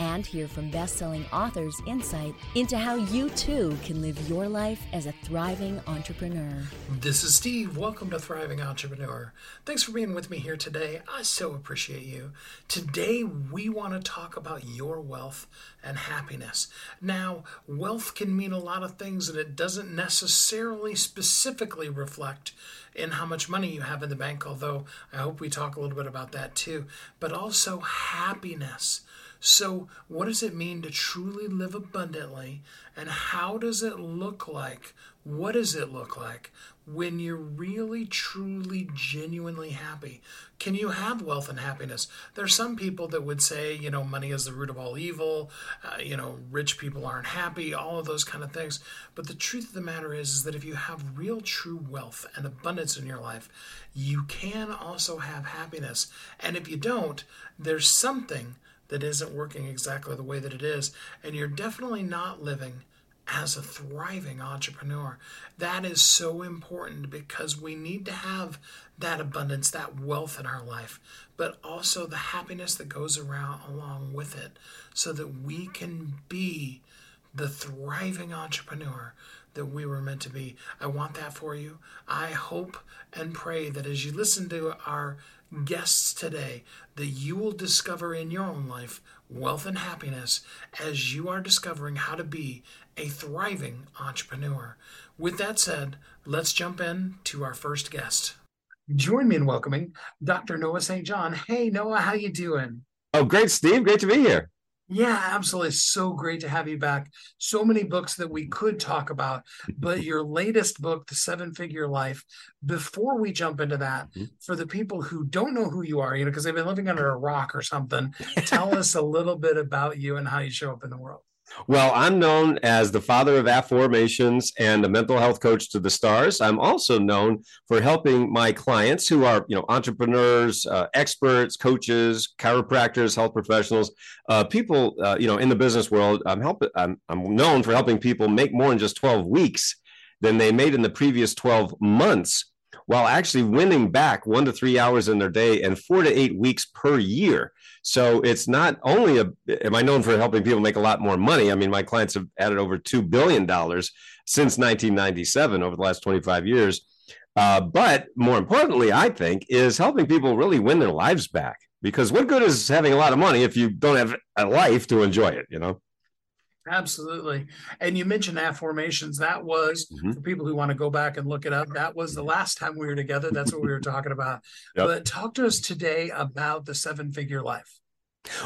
and hear from best selling authors insight into how you too can live your life as a thriving entrepreneur. This is Steve. Welcome to Thriving Entrepreneur. Thanks for being with me here today. I so appreciate you. Today, we want to talk about your wealth and happiness. Now, wealth can mean a lot of things, and it doesn't necessarily specifically reflect in how much money you have in the bank, although I hope we talk a little bit about that too. But also happiness. So, what does it mean to truly live abundantly? And how does it look like? What does it look like when you're really, truly, genuinely happy? Can you have wealth and happiness? There's some people that would say, you know, money is the root of all evil, uh, you know, rich people aren't happy, all of those kind of things. But the truth of the matter is, is that if you have real, true wealth and abundance in your life, you can also have happiness. And if you don't, there's something that isn't working exactly the way that it is, and you're definitely not living as a thriving entrepreneur. That is so important because we need to have that abundance, that wealth in our life, but also the happiness that goes around along with it so that we can be the thriving entrepreneur that we were meant to be. I want that for you. I hope and pray that as you listen to our guests today that you will discover in your own life wealth and happiness as you are discovering how to be a thriving entrepreneur. With that said, let's jump in to our first guest. Join me in welcoming Dr. Noah St. John. Hey Noah, how you doing? Oh, great, Steve. Great to be here. Yeah, absolutely. So great to have you back. So many books that we could talk about, but your latest book, The Seven Figure Life, before we jump into that, mm-hmm. for the people who don't know who you are, you know, because they've been living under a rock or something, tell us a little bit about you and how you show up in the world. Well, I'm known as the father of affirmations and a mental health coach to the stars. I'm also known for helping my clients who are, you know, entrepreneurs, uh, experts, coaches, chiropractors, health professionals, uh, people, uh, you know, in the business world. I'm helping. I'm, I'm known for helping people make more in just 12 weeks than they made in the previous 12 months while actually winning back one to three hours in their day and four to eight weeks per year. So it's not only a, am I known for helping people make a lot more money? I mean, my clients have added over $2 billion since 1997 over the last 25 years. Uh, but more importantly, I think, is helping people really win their lives back. Because what good is having a lot of money if you don't have a life to enjoy it, you know? Absolutely. And you mentioned affirmations. That was mm-hmm. for people who want to go back and look it up. That was the last time we were together. That's what we were talking about. Yep. But talk to us today about the seven figure life.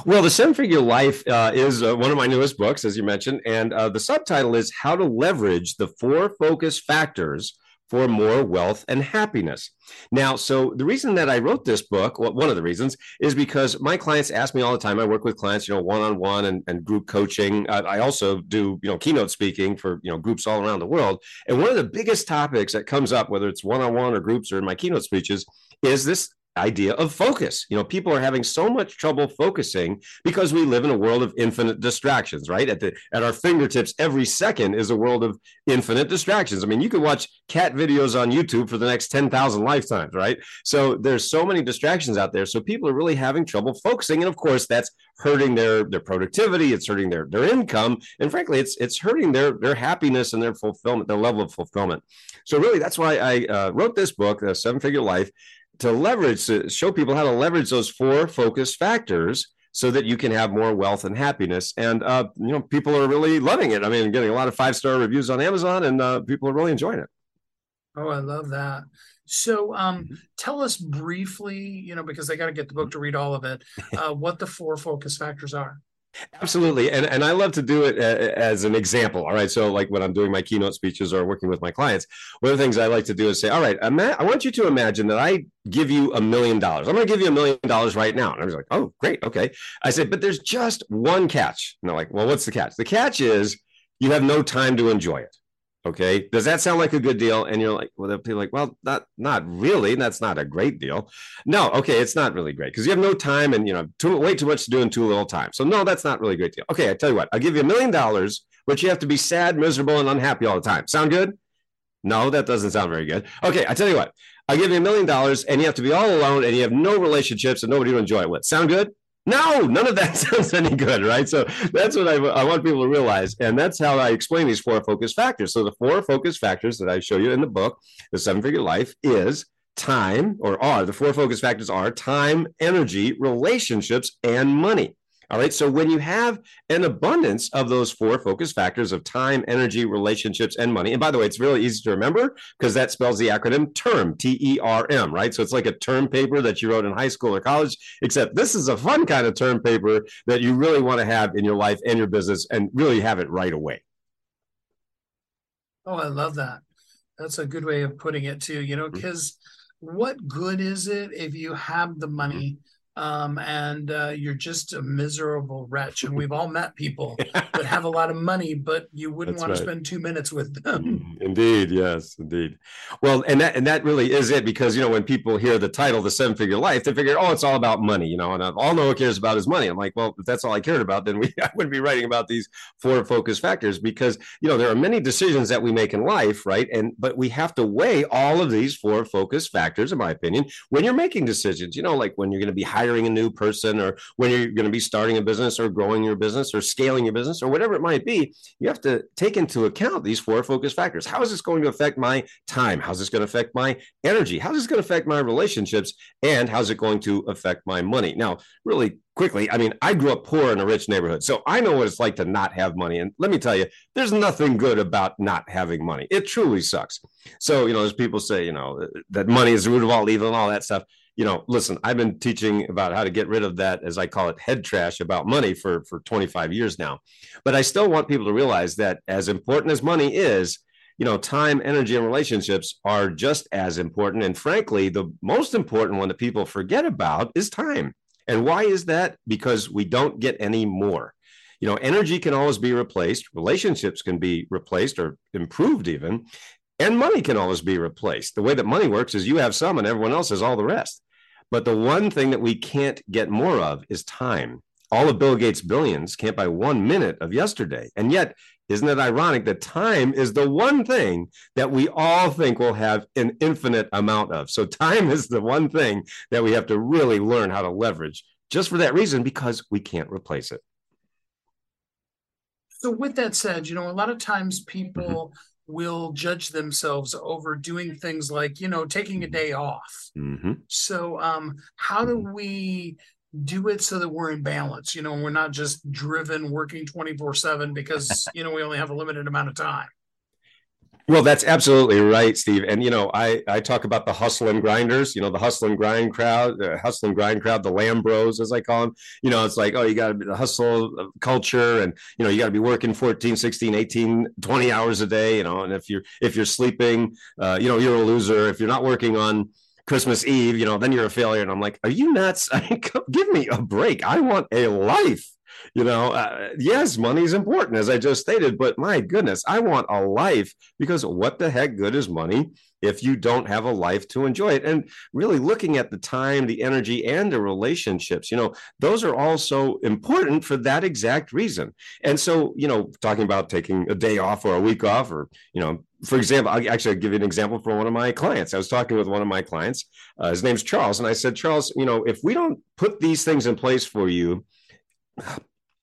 Well, the seven figure life uh, is uh, one of my newest books, as you mentioned. And uh, the subtitle is How to Leverage the Four Focus Factors for more wealth and happiness. Now, so the reason that I wrote this book, well, one of the reasons, is because my clients ask me all the time. I work with clients, you know, one on one and group coaching. I, I also do, you know, keynote speaking for, you know, groups all around the world. And one of the biggest topics that comes up, whether it's one on one or groups or in my keynote speeches, is this idea of focus. You know, people are having so much trouble focusing because we live in a world of infinite distractions, right? At the at our fingertips, every second is a world of infinite distractions. I mean, you could watch cat videos on YouTube for the next 10,000 lifetimes, right? So there's so many distractions out there. So people are really having trouble focusing. And of course, that's hurting their their productivity, it's hurting their their income, and frankly, it's it's hurting their their happiness and their fulfillment, their level of fulfillment. So really, that's why I uh, wrote this book, The Seven Figure Life, to leverage to show people how to leverage those four focus factors so that you can have more wealth and happiness. And uh, you know people are really loving it. I mean getting a lot of five star reviews on amazon and uh, people are really enjoying it. Oh i love that. So um, mm-hmm. tell us briefly you know because they got to get the book to read all of it uh, what the four focus factors are Absolutely. And, and I love to do it uh, as an example. All right. So, like when I'm doing my keynote speeches or working with my clients, one of the things I like to do is say, All right, I want you to imagine that I give you a million dollars. I'm going to give you a million dollars right now. And I was like, Oh, great. Okay. I said, But there's just one catch. And they're like, Well, what's the catch? The catch is you have no time to enjoy it. Okay. Does that sound like a good deal? And you're like, well, they'll be like, well, not not really. That's not a great deal. No, okay, it's not really great because you have no time and you know, too way too much to do in too little time. So no, that's not really a great deal. Okay, I tell you what, I'll give you a million dollars, but you have to be sad, miserable, and unhappy all the time. Sound good? No, that doesn't sound very good. Okay, I tell you what, I'll give you a million dollars and you have to be all alone and you have no relationships and nobody to enjoy it with. Sound good? No, none of that sounds any good, right? So that's what I, I, want people to realize. And that's how I explain these four focus factors. So the four focus factors that I show you in the book, The Seven Figure Life, is time, or are the four focus factors are time, energy, relationships, and money. All right. So when you have an abundance of those four focus factors of time, energy, relationships, and money, and by the way, it's really easy to remember because that spells the acronym TERM, T E R M, right? So it's like a term paper that you wrote in high school or college, except this is a fun kind of term paper that you really want to have in your life and your business and really have it right away. Oh, I love that. That's a good way of putting it too, you know, because mm-hmm. what good is it if you have the money? Mm-hmm um, and uh, you're just a miserable wretch. And we've all met people that have a lot of money, but you wouldn't want right. to spend two minutes with them. Mm, indeed, yes, indeed. Well, and that and that really is it because you know when people hear the title, "The Seven Figure Life," they figure, oh, it's all about money, you know, and all Noah cares about is money. I'm like, well, if that's all I cared about, then we I wouldn't be writing about these four focus factors because you know there are many decisions that we make in life, right? And but we have to weigh all of these four focus factors, in my opinion, when you're making decisions. You know, like when you're going to be hiring hiring a new person or when you're going to be starting a business or growing your business or scaling your business or whatever it might be, you have to take into account these four focus factors. How is this going to affect my time? How's this going to affect my energy? How's this going to affect my relationships? And how's it going to affect my money? Now, really quickly, I mean, I grew up poor in a rich neighborhood, so I know what it's like to not have money. And let me tell you, there's nothing good about not having money. It truly sucks. So, you know, as people say, you know, that money is the root of all evil and all that stuff you know, listen, I've been teaching about how to get rid of that, as I call it, head trash about money for, for 25 years now. But I still want people to realize that as important as money is, you know, time, energy, and relationships are just as important. And frankly, the most important one that people forget about is time. And why is that? Because we don't get any more. You know, energy can always be replaced, relationships can be replaced or improved even, and money can always be replaced. The way that money works is you have some and everyone else has all the rest. But the one thing that we can't get more of is time. All of Bill Gates' billions can't buy one minute of yesterday. And yet, isn't it ironic that time is the one thing that we all think we'll have an infinite amount of? So, time is the one thing that we have to really learn how to leverage just for that reason, because we can't replace it. So, with that said, you know, a lot of times people mm-hmm will judge themselves over doing things like you know taking a day off mm-hmm. so um how do mm-hmm. we do it so that we're in balance you know we're not just driven working 24 7 because you know we only have a limited amount of time well, that's absolutely right, Steve. And you know, I I talk about the hustle and grinders. You know, the hustle and grind crowd, the hustle and grind crowd, the Lambros, as I call them. You know, it's like, oh, you got to be the hustle culture, and you know, you got to be working 14, 16, 18, 20 hours a day. You know, and if you're if you're sleeping, uh, you know, you're a loser. If you're not working on Christmas Eve, you know, then you're a failure. And I'm like, are you nuts? Give me a break. I want a life you know uh, yes money is important as i just stated but my goodness i want a life because what the heck good is money if you don't have a life to enjoy it? And really looking at the time the energy and the relationships you know those are also important for that exact reason. And so you know talking about taking a day off or a week off or you know for example i'll actually give you an example from one of my clients. I was talking with one of my clients uh, his name's charles and i said charles you know if we don't put these things in place for you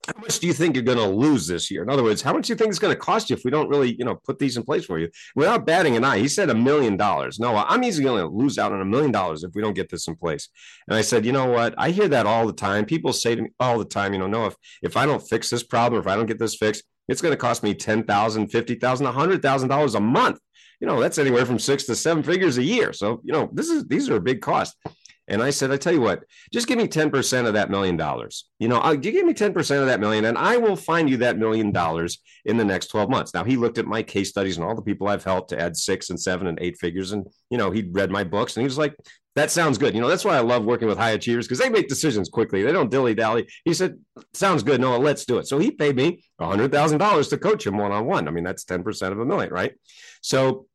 how much do you think you're going to lose this year? In other words, how much do you think it's going to cost you if we don't really, you know, put these in place for you? Without batting an eye, he said a million dollars. No, I'm easily going to lose out on a million dollars if we don't get this in place. And I said, you know what? I hear that all the time. People say to me all the time, you know, no, if if I don't fix this problem, if I don't get this fixed, it's going to cost me ten thousand, fifty thousand, a hundred thousand dollars a month. You know, that's anywhere from six to seven figures a year. So, you know, this is these are a big cost. And I said, I tell you what, just give me 10% of that million dollars. You know, uh, you give me 10% of that million and I will find you that million dollars in the next 12 months. Now, he looked at my case studies and all the people I've helped to add six and seven and eight figures. And, you know, he'd read my books and he was like, that sounds good. You know, that's why I love working with high achievers because they make decisions quickly. They don't dilly dally. He said, sounds good. No, let's do it. So he paid me $100,000 to coach him one on one. I mean, that's 10% of a million, right? So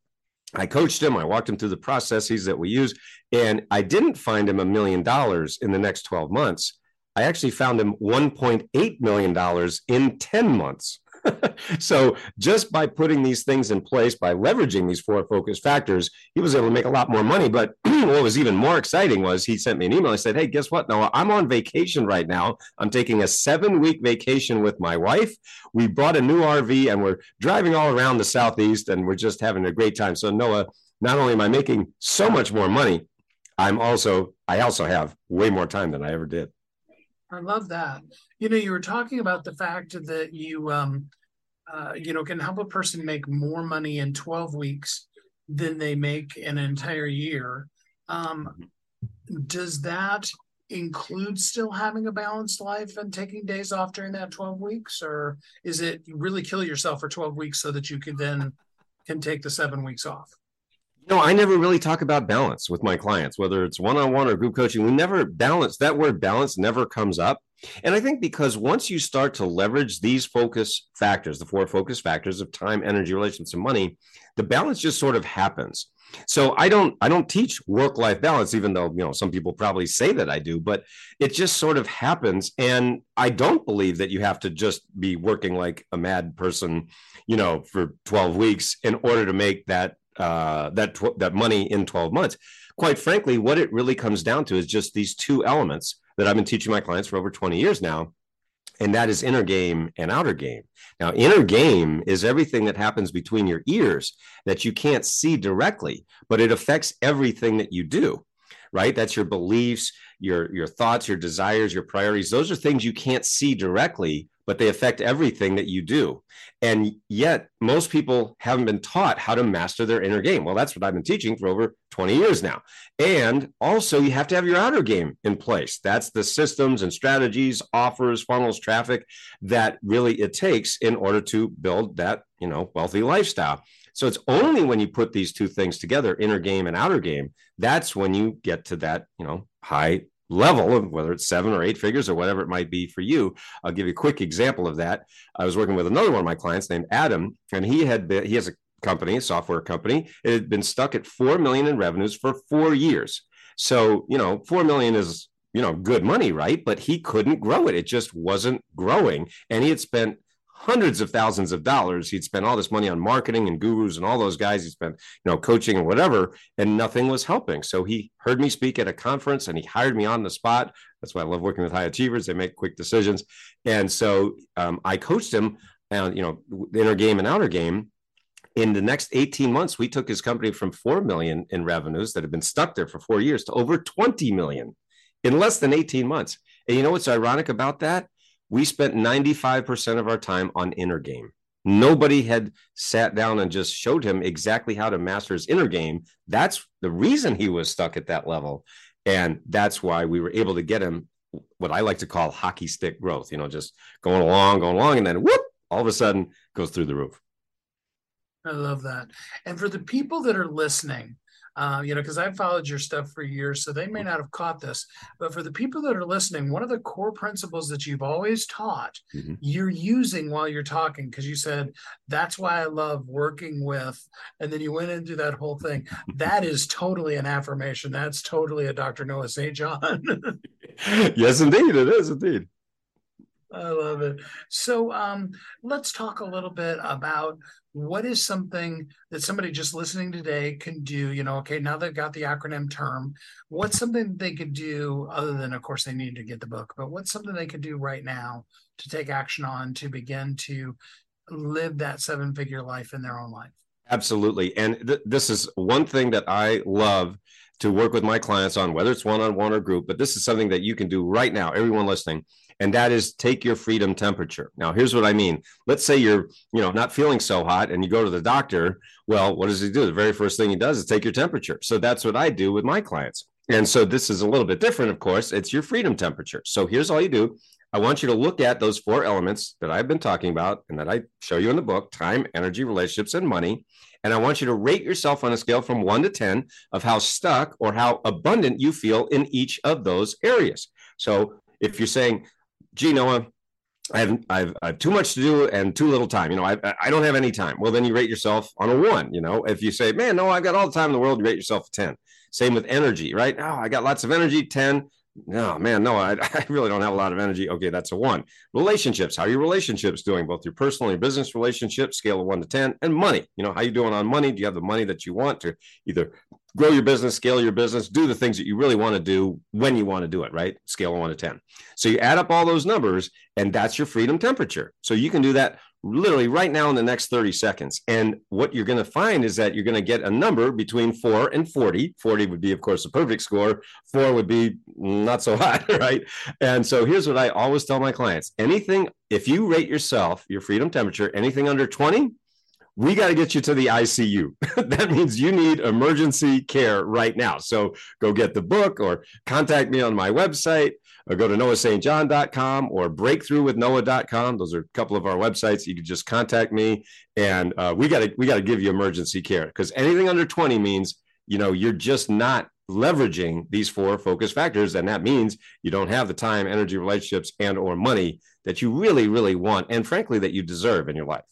I coached him. I walked him through the processes that we use. And I didn't find him a million dollars in the next 12 months. I actually found him $1.8 million in 10 months. so just by putting these things in place, by leveraging these four focus factors, he was able to make a lot more money. But what was even more exciting was he sent me an email. I said, Hey, guess what, Noah? I'm on vacation right now. I'm taking a seven week vacation with my wife. We bought a new RV and we're driving all around the Southeast and we're just having a great time. So, Noah, not only am I making so much more money, I'm also, I also have way more time than I ever did. I love that. You know, you were talking about the fact that you, um, uh, you know, can help a person make more money in 12 weeks than they make an entire year. Um, does that include still having a balanced life and taking days off during that 12 weeks or is it really kill yourself for 12 weeks so that you can then can take the seven weeks off no, I never really talk about balance with my clients, whether it's one on one or group coaching. We never balance. That word balance never comes up. And I think because once you start to leverage these focus factors, the four focus factors of time, energy, relations, and money, the balance just sort of happens. So I don't I don't teach work life balance, even though you know some people probably say that I do, but it just sort of happens. And I don't believe that you have to just be working like a mad person, you know, for 12 weeks in order to make that uh, that tw- that money in 12 months. Quite frankly, what it really comes down to is just these two elements that I've been teaching my clients for over 20 years now, and that is inner game and outer game. Now, inner game is everything that happens between your ears that you can't see directly, but it affects everything that you do. Right? That's your beliefs, your your thoughts, your desires, your priorities. Those are things you can't see directly, but they affect everything that you do. And yet, most people haven't been taught how to master their inner game. Well, that's what I've been teaching for over 20 years now. And also, you have to have your outer game in place. That's the systems and strategies, offers, funnels, traffic that really it takes in order to build that, you know, wealthy lifestyle. So it's only when you put these two things together, inner game and outer game, that's when you get to that, you know, high level of whether it's seven or eight figures or whatever it might be for you. I'll give you a quick example of that. I was working with another one of my clients named Adam, and he had been, he has a company, a software company. It had been stuck at four million in revenues for four years. So, you know, four million is you know good money, right? But he couldn't grow it. It just wasn't growing. And he had spent hundreds of thousands of dollars. He'd spent all this money on marketing and gurus and all those guys. He spent, you know, coaching and whatever, and nothing was helping. So he heard me speak at a conference and he hired me on the spot. That's why I love working with high achievers. They make quick decisions. And so um, I coached him and, you know, inner game and outer game. In the next 18 months, we took his company from 4 million in revenues that had been stuck there for four years to over 20 million in less than 18 months. And you know what's ironic about that? We spent 95% of our time on inner game. Nobody had sat down and just showed him exactly how to master his inner game. That's the reason he was stuck at that level. And that's why we were able to get him what I like to call hockey stick growth, you know, just going along, going along, and then whoop, all of a sudden goes through the roof. I love that. And for the people that are listening, uh, you know, because I've followed your stuff for years, so they may not have caught this. But for the people that are listening, one of the core principles that you've always taught, mm-hmm. you're using while you're talking, because you said that's why I love working with, and then you went into that whole thing. that is totally an affirmation. That's totally a Dr. Noah St. John. yes, indeed, it is indeed. I love it. So um, let's talk a little bit about what is something that somebody just listening today can do you know okay now they've got the acronym term what's something they could do other than of course they need to get the book but what's something they could do right now to take action on to begin to live that seven figure life in their own life? Absolutely. And th- this is one thing that i love to work with my clients on whether it's one-on-one or group but this is something that you can do right now everyone listening and that is take your freedom temperature. Now, here's what I mean. Let's say you're, you know, not feeling so hot and you go to the doctor. Well, what does he do? The very first thing he does is take your temperature. So that's what I do with my clients. And so this is a little bit different, of course. It's your freedom temperature. So here's all you do. I want you to look at those four elements that I've been talking about and that I show you in the book time, energy, relationships, and money. And I want you to rate yourself on a scale from one to 10 of how stuck or how abundant you feel in each of those areas. So if you're saying, gee, Noah, I have, I have, I have too much to do and too little time. You know, I, I don't have any time. Well, then you rate yourself on a one. You know, if you say, man, no, I've got all the time in the world, you rate yourself a 10. Same with energy, right? Oh, I got lots of energy, 10. No, man, no, I, I really don't have a lot of energy. Okay, that's a one. Relationships, how are your relationships doing? Both your personal and your business relationships, scale of one to 10, and money. You know, how you doing on money? Do you have the money that you want to either grow your business, scale your business, do the things that you really want to do when you want to do it, right? Scale one to 10. So you add up all those numbers, and that's your freedom temperature. So you can do that literally right now in the next 30 seconds. And what you're going to find is that you're going to get a number between four and 40. 40 would be, of course, a perfect score. Four would be not so hot, right? And so here's what I always tell my clients anything, if you rate yourself, your freedom temperature, anything under 20, we got to get you to the ICU. that means you need emergency care right now. So go get the book or contact me on my website or go to noahstjohn.com or breakthroughwithnoah.com. Those are a couple of our websites. You can just contact me and uh, we got to we got to give you emergency care because anything under 20 means, you know, you're just not leveraging these four focus factors and that means you don't have the time energy relationships and or money that you really really want and frankly that you deserve in your life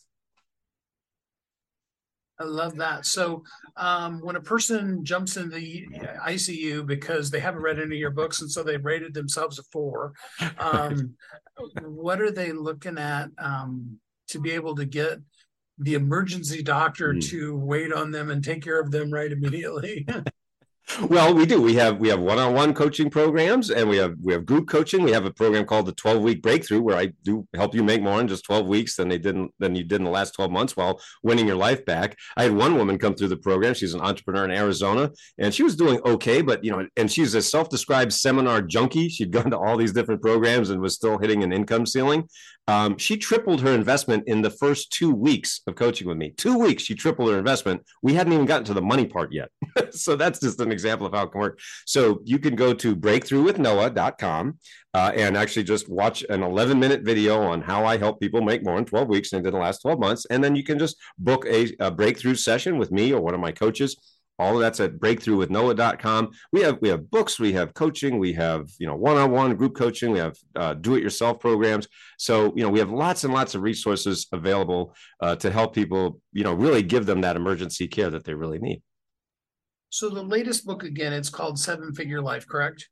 I love that. So, um, when a person jumps in the ICU because they haven't read any of your books and so they've rated themselves a four, um, what are they looking at um, to be able to get the emergency doctor mm. to wait on them and take care of them right immediately? Well, we do. We have we have one-on-one coaching programs, and we have we have group coaching. We have a program called the 12-week breakthrough, where I do help you make more in just 12 weeks than they didn't than you did in the last 12 months while winning your life back. I had one woman come through the program. She's an entrepreneur in Arizona, and she was doing okay, but you know, and she's a self-described seminar junkie. She'd gone to all these different programs and was still hitting an income ceiling. Um, she tripled her investment in the first two weeks of coaching with me. Two weeks, she tripled her investment. We hadn't even gotten to the money part yet. so that's just an example of how it can work. So you can go to breakthroughwithnoah.com uh, and actually just watch an 11 minute video on how I help people make more in 12 weeks and in the last 12 months. And then you can just book a, a breakthrough session with me or one of my coaches all of that's at breakthroughwithnoah.com we have we have books we have coaching we have you know one-on-one group coaching we have uh, do-it-yourself programs so you know we have lots and lots of resources available uh, to help people you know really give them that emergency care that they really need so the latest book again it's called seven figure life correct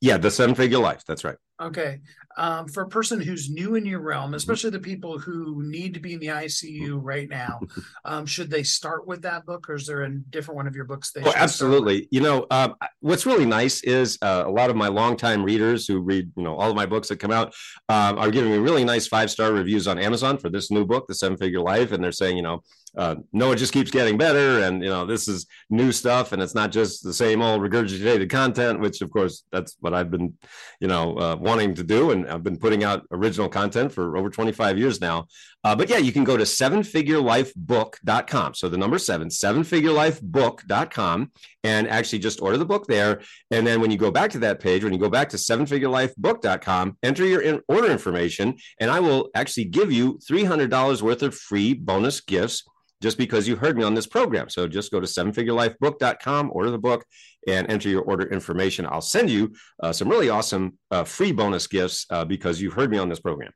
yeah the seven figure life that's right Okay. Um, for a person who's new in your realm, mm-hmm. especially the people who need to be in the ICU right now, um, should they start with that book or is there a different one of your books? They oh, absolutely. You know, um, what's really nice is uh, a lot of my longtime readers who read, you know, all of my books that come out um, are giving me really nice five star reviews on Amazon for this new book, The Seven Figure Life. And they're saying, you know, uh, no, it just keeps getting better. And, you know, this is new stuff and it's not just the same old regurgitated content, which, of course, that's what I've been, you know, uh, wanting to do. And I've been putting out original content for over 25 years now. Uh, but yeah, you can go to sevenfigurelifebook.com. So the number seven, sevenfigurelifebook.com, and actually just order the book there. And then when you go back to that page, when you go back to sevenfigurelifebook.com, enter your in- order information, and I will actually give you $300 worth of free bonus gifts just because you heard me on this program. So just go to sevenfigurelifebook.com, order the book, and enter your order information. I'll send you uh, some really awesome uh, free bonus gifts uh, because you heard me on this program.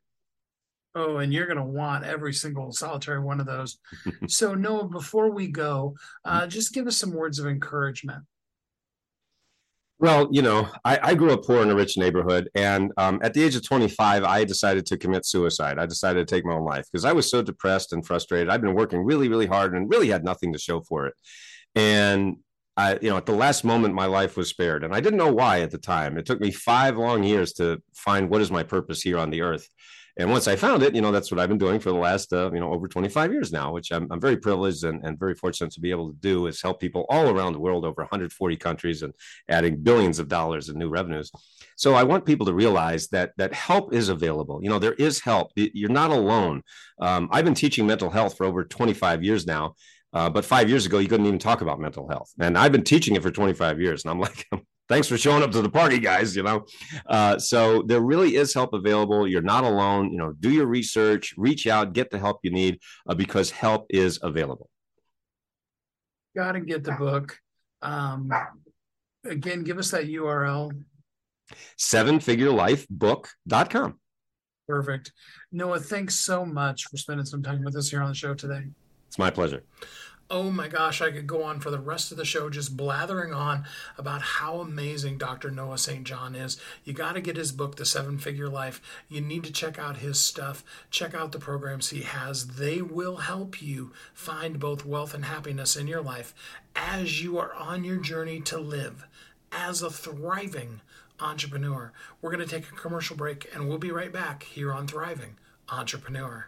Oh, and you're going to want every single solitary one of those. so, Noah, before we go, uh, just give us some words of encouragement. Well, you know, I, I, grew up poor in a rich neighborhood. And um, at the age of 25, I decided to commit suicide. I decided to take my own life because I was so depressed and frustrated. I've been working really, really hard and really had nothing to show for it. And I, you know, at the last moment, my life was spared. And I didn't know why at the time. It took me five long years to find what is my purpose here on the earth. And once I found it, you know, that's what I've been doing for the last, uh, you know, over 25 years now, which I'm, I'm very privileged and, and very fortunate to be able to do is help people all around the world, over 140 countries and adding billions of dollars in new revenues. So I want people to realize that that help is available. You know, there is help. You're not alone. Um, I've been teaching mental health for over 25 years now. Uh, but five years ago, you couldn't even talk about mental health. And I've been teaching it for 25 years. And I'm like, thanks for showing up to the party, guys. You know, uh, so there really is help available. You're not alone. You know, do your research, reach out, get the help you need uh, because help is available. Got to get the book. Um, again, give us that URL. Sevenfigurelifebook.com. Perfect. Noah, thanks so much for spending some time with us here on the show today. It's my pleasure. Oh my gosh, I could go on for the rest of the show just blathering on about how amazing Dr. Noah St. John is. You got to get his book, The Seven Figure Life. You need to check out his stuff, check out the programs he has. They will help you find both wealth and happiness in your life as you are on your journey to live as a thriving entrepreneur. We're going to take a commercial break and we'll be right back here on Thriving Entrepreneur.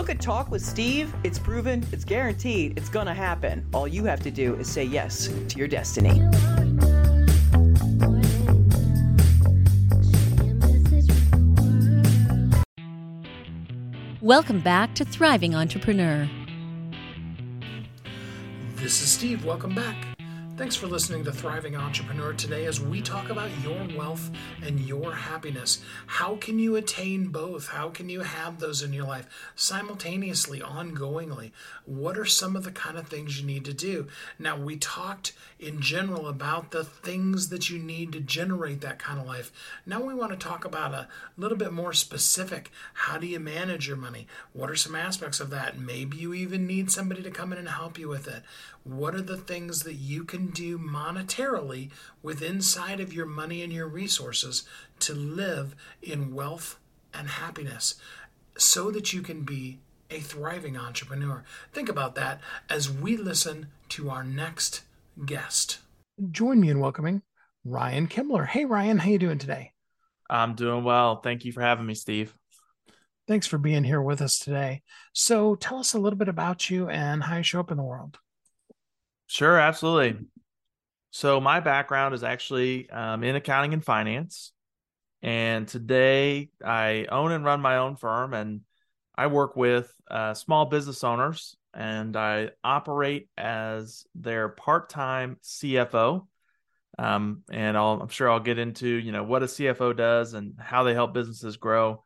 Book a talk with Steve. It's proven, it's guaranteed, it's going to happen. All you have to do is say yes to your destiny. Welcome back to Thriving Entrepreneur. This is Steve. Welcome back. Thanks for listening to Thriving Entrepreneur today as we talk about your wealth and your happiness. How can you attain both? How can you have those in your life simultaneously, ongoingly? What are some of the kind of things you need to do? Now, we talked in general about the things that you need to generate that kind of life. Now, we want to talk about a little bit more specific. How do you manage your money? What are some aspects of that? Maybe you even need somebody to come in and help you with it. What are the things that you can do monetarily with inside of your money and your resources to live in wealth and happiness so that you can be a thriving entrepreneur? Think about that as we listen to our next guest. Join me in welcoming Ryan Kimmler. Hey Ryan, how you doing today? I'm doing well. Thank you for having me, Steve. Thanks for being here with us today. So, tell us a little bit about you and how you show up in the world. Sure, absolutely. So my background is actually um, in accounting and finance, and today I own and run my own firm, and I work with uh, small business owners, and I operate as their part-time CFO. Um, and i am sure I'll get into you know what a CFO does and how they help businesses grow.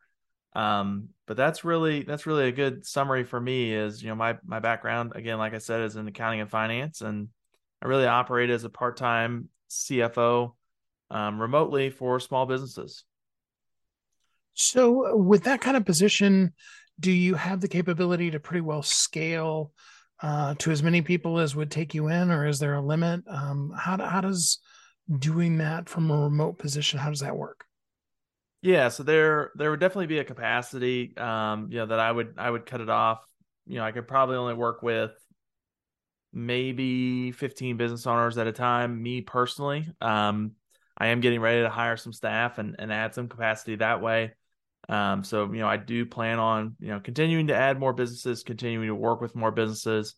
Um, but that's really that's really a good summary for me is you know my my background again like i said is in accounting and finance and i really operate as a part-time cfo um, remotely for small businesses. So with that kind of position do you have the capability to pretty well scale uh, to as many people as would take you in or is there a limit? Um, how, how does doing that from a remote position how does that work yeah, so there there would definitely be a capacity, um, you know, that I would I would cut it off. You know, I could probably only work with maybe 15 business owners at a time. Me personally, um, I am getting ready to hire some staff and, and add some capacity that way. Um, so you know, I do plan on you know continuing to add more businesses, continuing to work with more businesses,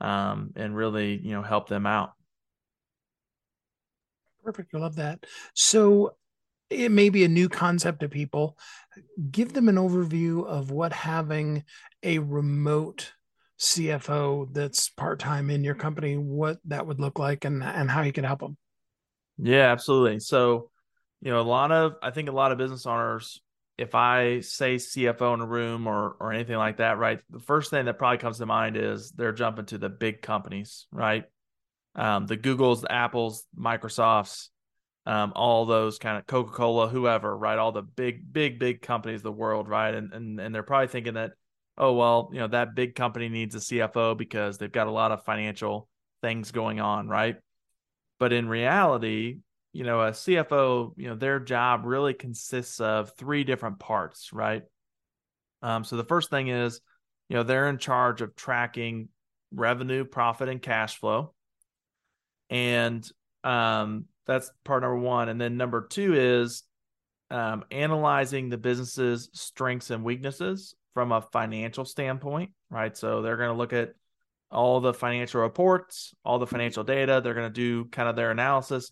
um, and really you know help them out. Perfect. I love that. So it may be a new concept to people. Give them an overview of what having a remote CFO that's part time in your company, what that would look like, and and how you can help them. Yeah, absolutely. So, you know, a lot of I think a lot of business owners if I say CFO in a room or or anything like that, right, the first thing that probably comes to mind is they're jumping to the big companies, right? Um, the Googles, the Apples, Microsofts, um, all those kind of Coca Cola, whoever, right? All the big, big, big companies of the world, right? And and and they're probably thinking that, oh well, you know, that big company needs a CFO because they've got a lot of financial things going on, right? But in reality, you know, a CFO, you know, their job really consists of three different parts, right? Um, so the first thing is, you know, they're in charge of tracking revenue, profit, and cash flow. And um, that's part number one. And then number two is um, analyzing the business's strengths and weaknesses from a financial standpoint, right? So they're going to look at all the financial reports, all the financial data. They're going to do kind of their analysis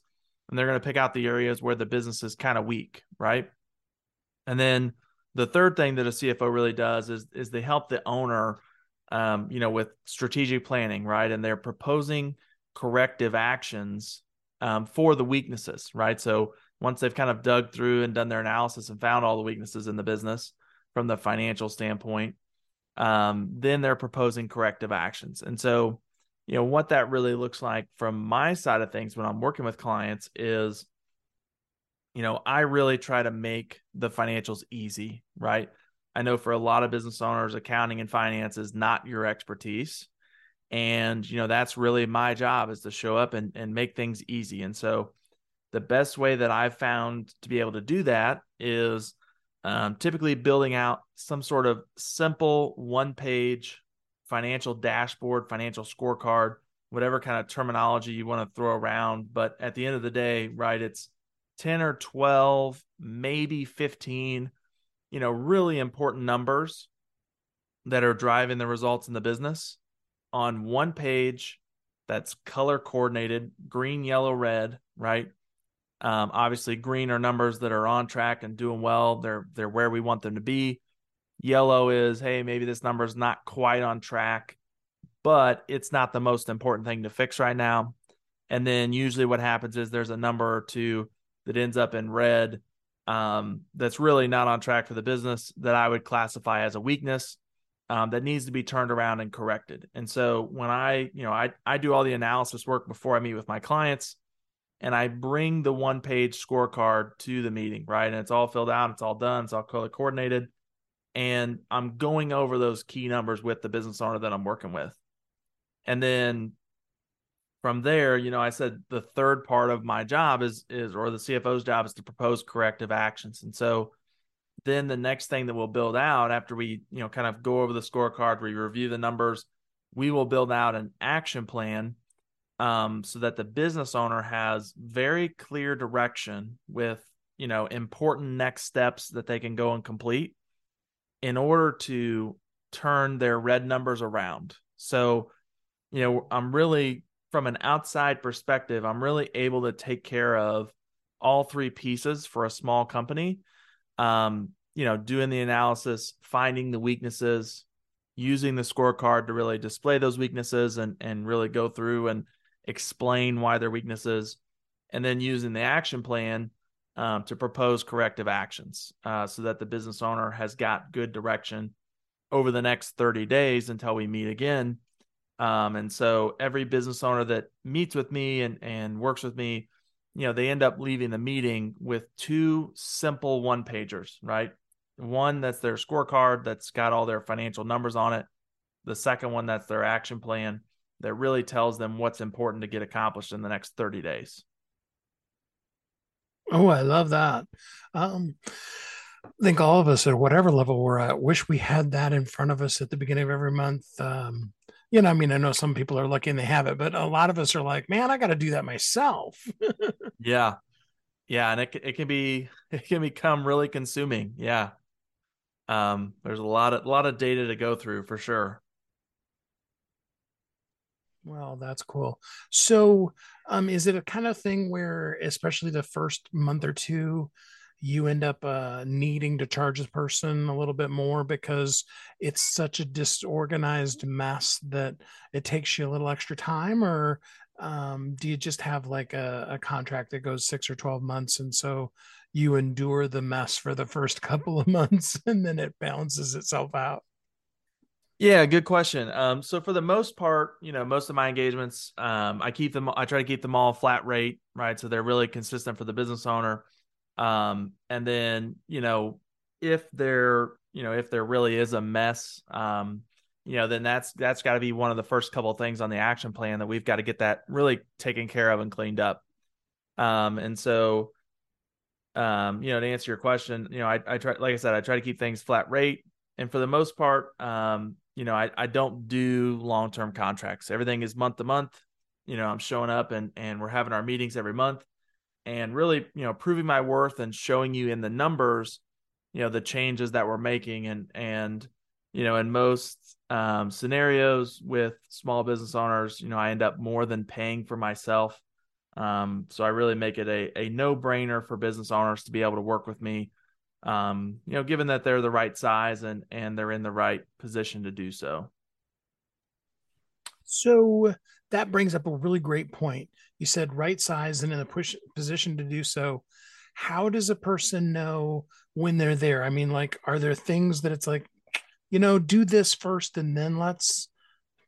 and they're going to pick out the areas where the business is kind of weak, right? And then the third thing that a CFO really does is is they help the owner, um, you know, with strategic planning, right? And they're proposing corrective actions um, for the weaknesses, right? So once they've kind of dug through and done their analysis and found all the weaknesses in the business from the financial standpoint, um, then they're proposing corrective actions. And so, you know, what that really looks like from my side of things when I'm working with clients is, you know, I really try to make the financials easy, right? I know for a lot of business owners, accounting and finance is not your expertise and you know that's really my job is to show up and, and make things easy. And so the best way that i've found to be able to do that is um, typically building out some sort of simple one page financial dashboard financial scorecard whatever kind of terminology you want to throw around. But at the end of the day right it's 10 or 12 maybe 15 you know really important numbers that are driving the results in the business on one page that's color coordinated green yellow red right? Um, obviously green are numbers that are on track and doing well. They're they're where we want them to be. Yellow is hey maybe this number is not quite on track but it's not the most important thing to fix right now. And then usually what happens is there's a number or two that ends up in red um, that's really not on track for the business that i would classify as a weakness um, that needs to be turned around and corrected. And so when I, you know, I I do all the analysis work before I meet with my clients, and I bring the one page scorecard to the meeting, right? And it's all filled out, it's all done, it's all color coordinated, and I'm going over those key numbers with the business owner that I'm working with, and then from there, you know, I said the third part of my job is is or the CFO's job is to propose corrective actions, and so then the next thing that we'll build out after we you know kind of go over the scorecard we review the numbers we will build out an action plan um, so that the business owner has very clear direction with you know important next steps that they can go and complete in order to turn their red numbers around. So you know i'm really from an outside perspective i'm really able to take care of all three pieces for a small company um, you know, doing the analysis, finding the weaknesses, using the scorecard to really display those weaknesses and and really go through and explain why they're weaknesses, and then using the action plan um, to propose corrective actions uh, so that the business owner has got good direction over the next 30 days until we meet again. Um, and so every business owner that meets with me and, and works with me you know, they end up leaving the meeting with two simple one pagers, right? One that's their scorecard that's got all their financial numbers on it. The second one that's their action plan that really tells them what's important to get accomplished in the next 30 days. Oh, I love that. Um, I think all of us at whatever level we're at wish we had that in front of us at the beginning of every month. Um, you know, I mean, I know some people are lucky and they have it, but a lot of us are like, man, I got to do that myself. yeah. Yeah. And it, it can be, it can become really consuming. Yeah. Um, there's a lot of, a lot of data to go through for sure. Well, that's cool. So, um, is it a kind of thing where, especially the first month or two, you end up uh, needing to charge the person a little bit more because it's such a disorganized mess that it takes you a little extra time or um, do you just have like a, a contract that goes six or 12 months? And so you endure the mess for the first couple of months and then it balances itself out? Yeah, good question. Um, so for the most part, you know, most of my engagements, um, I keep them, I try to keep them all flat rate, right? So they're really consistent for the business owner. Um, and then, you know, if there, you know, if there really is a mess, um, you know, then that's that's got to be one of the first couple things on the action plan that we've got to get that really taken care of and cleaned up. Um, and so, um, you know, to answer your question, you know, I, I try, like I said, I try to keep things flat rate, and for the most part, um, you know, I, I don't do long term contracts. Everything is month to month. You know, I'm showing up and and we're having our meetings every month, and really, you know, proving my worth and showing you in the numbers, you know, the changes that we're making, and and you know, in most um, scenarios with small business owners, you know, I end up more than paying for myself. Um, so I really make it a, a no brainer for business owners to be able to work with me. Um, you know, given that they're the right size and and they're in the right position to do so. So that brings up a really great point. You said right size and in a push position to do so. How does a person know when they're there? I mean, like, are there things that it's like, you know, do this first and then let's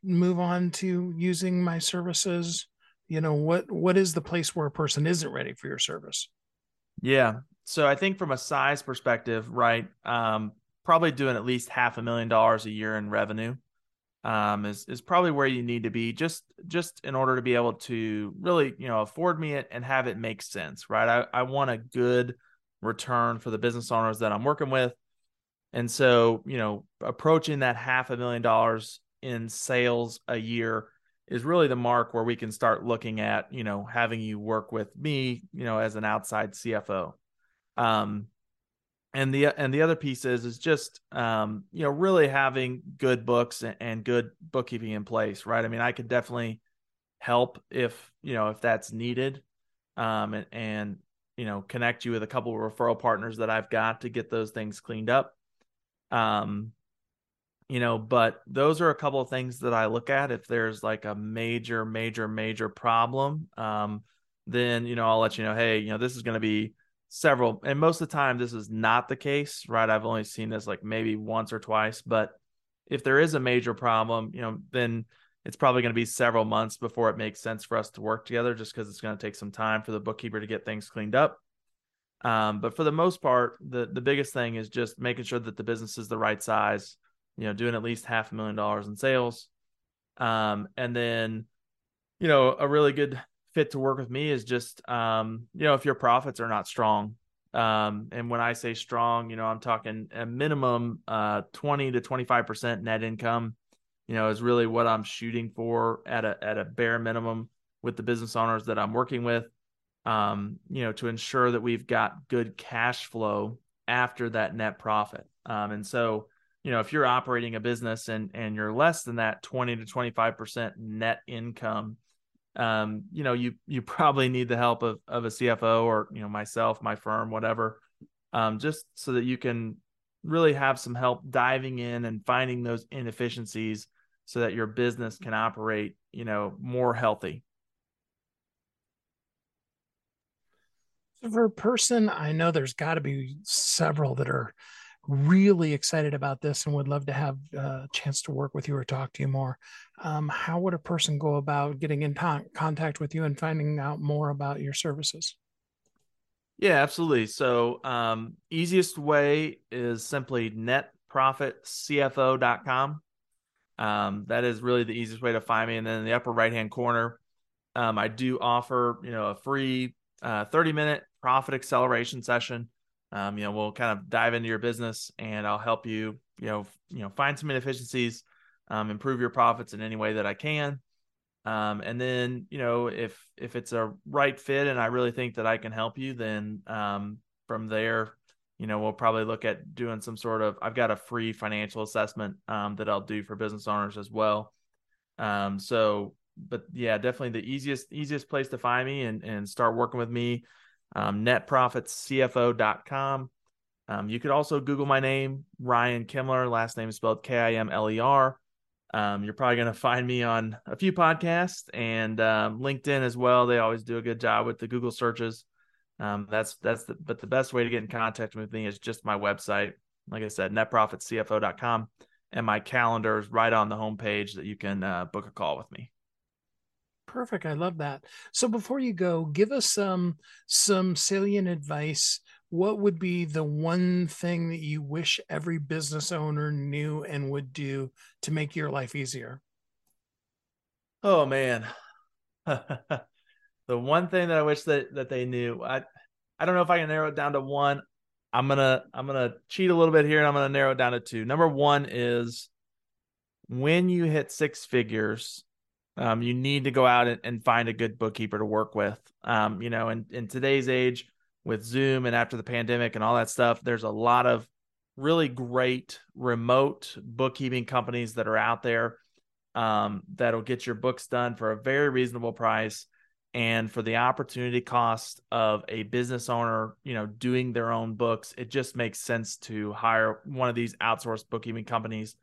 move on to using my services? You know, what what is the place where a person isn't ready for your service? Yeah. So I think from a size perspective, right, um, probably doing at least half a million dollars a year in revenue um, is is probably where you need to be just just in order to be able to really you know afford me it and have it make sense, right? I, I want a good return for the business owners that I'm working with. And so, you know, approaching that half a million dollars in sales a year is really the mark where we can start looking at, you know, having you work with me, you know, as an outside CFO. Um, and the and the other piece is is just um, you know really having good books and, good bookkeeping in place, right? I mean, I could definitely help if you know if that's needed, um, and, and you know connect you with a couple of referral partners that I've got to get those things cleaned up. Um, you know, but those are a couple of things that I look at. If there's like a major, major, major problem, um, then you know I'll let you know. Hey, you know this is going to be several, and most of the time this is not the case, right? I've only seen this like maybe once or twice, but if there is a major problem, you know, then it's probably going to be several months before it makes sense for us to work together, just because it's going to take some time for the bookkeeper to get things cleaned up. Um, but for the most part, the the biggest thing is just making sure that the business is the right size. You know, doing at least half a million dollars in sales, um, and then, you know, a really good fit to work with me is just, um, you know, if your profits are not strong. Um, and when I say strong, you know, I'm talking a minimum uh, 20 to 25 percent net income. You know, is really what I'm shooting for at a at a bare minimum with the business owners that I'm working with um, you know, to ensure that we've got good cash flow after that net profit. Um, and so, you know, if you're operating a business and and you're less than that 20 to 25% net income, um, you know, you you probably need the help of of a CFO or, you know, myself, my firm, whatever. Um, just so that you can really have some help diving in and finding those inefficiencies so that your business can operate, you know, more healthy. for a person, I know there's got to be several that are really excited about this and would love to have a chance to work with you or talk to you more. Um, how would a person go about getting in t- contact with you and finding out more about your services? Yeah, absolutely. So, um, easiest way is simply netprofitcfo.com. Um, that is really the easiest way to find me. And then in the upper right hand corner, um, I do offer, you know, a free uh, 30 minute profit acceleration session. Um, you know, we'll kind of dive into your business and I'll help you, you know, you know, find some inefficiencies, um, improve your profits in any way that I can. Um, and then, you know, if if it's a right fit and I really think that I can help you, then um, from there, you know, we'll probably look at doing some sort of. I've got a free financial assessment um, that I'll do for business owners as well. Um, so, but yeah, definitely the easiest easiest place to find me and and start working with me um, netprofitscfo.com. Um, you could also Google my name, Ryan Kimler. Last name is spelled K I M L E R. Um, you're probably going to find me on a few podcasts and um, LinkedIn as well. They always do a good job with the Google searches. Um, that's that's the, but the best way to get in contact with me is just my website. Like I said, netprofitcfo.com, and my calendar is right on the homepage that you can uh, book a call with me. Perfect. I love that. So before you go, give us some some salient advice. What would be the one thing that you wish every business owner knew and would do to make your life easier? Oh man. the one thing that I wish that that they knew. I I don't know if I can narrow it down to one. I'm gonna I'm gonna cheat a little bit here and I'm gonna narrow it down to two. Number one is when you hit six figures, um, you need to go out and, and, find a good bookkeeper to work with. Um, you know, in, in today's age with Zoom and after the pandemic and all that stuff, there's a lot of really great remote bookkeeping companies that are out there um, that'll get your books done for a very reasonable price and for the opportunity cost of a business owner you know doing their own books it just makes sense to hire one of these outsourced bookkeeping companies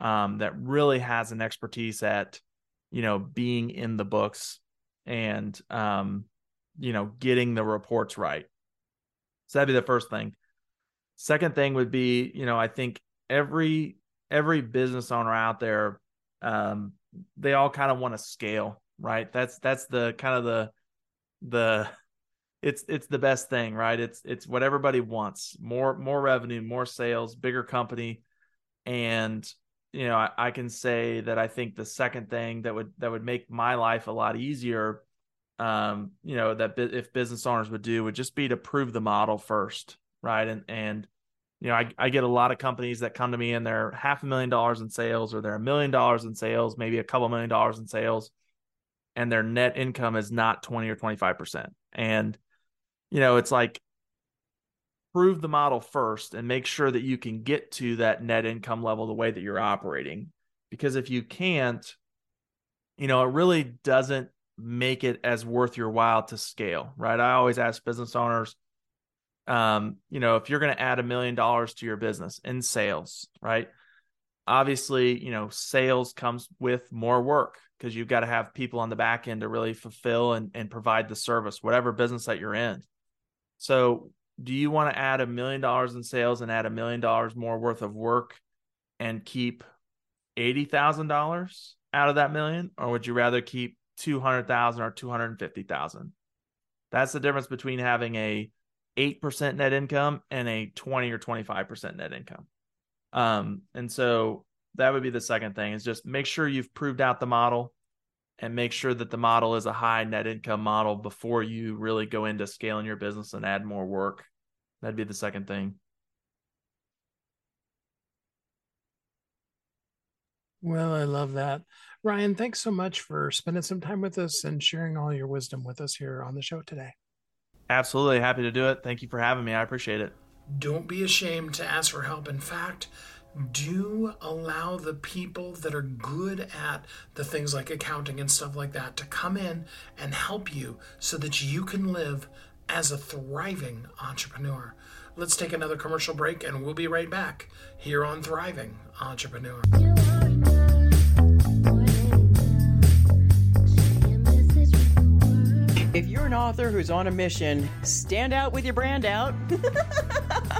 um, that really has an expertise at you know being in the books and um, you know getting the reports right so that'd be the first thing second thing would be you know i think every every business owner out there um, they all kind of want to scale right? That's that's the kind of the the it's it's the best thing, right? It's it's what everybody wants. More more revenue, more sales, bigger company. And you know, I, I can say that I think the second thing that would that would make my life a lot easier um, you know, that if business owners would do would just be to prove the model first, right? And and you know, I, I get a lot of companies that come to me and they're half a million dollars in sales or they're a million dollars in sales, maybe a couple million dollars in sales and their net income is not 20 or 25%. And, you know, it's like prove the model first and make sure that you can get to that net income level the way that you're operating. Because if you can't, you know, it really doesn't make it as worth your while to scale, right? I always ask business owners, um, you know, if you're going to add a million dollars to your business in sales, right? Obviously, you know, sales comes with more work because you've got to have people on the back end to really fulfill and, and provide the service, whatever business that you're in. So, do you want to add a million dollars in sales and add a million dollars more worth of work and keep $80,000 out of that million? Or would you rather keep 200,000 or 250,000? That's the difference between having a 8% net income and a 20 or 25% net income. Um, and so that would be the second thing is just make sure you've proved out the model and make sure that the model is a high net income model before you really go into scaling your business and add more work. That'd be the second thing. Well, I love that. Ryan, thanks so much for spending some time with us and sharing all your wisdom with us here on the show today. Absolutely. Happy to do it. Thank you for having me. I appreciate it. Don't be ashamed to ask for help. In fact, do allow the people that are good at the things like accounting and stuff like that to come in and help you so that you can live as a thriving entrepreneur. Let's take another commercial break and we'll be right back here on Thriving Entrepreneur. If you're an author who's on a mission, stand out with your brand out.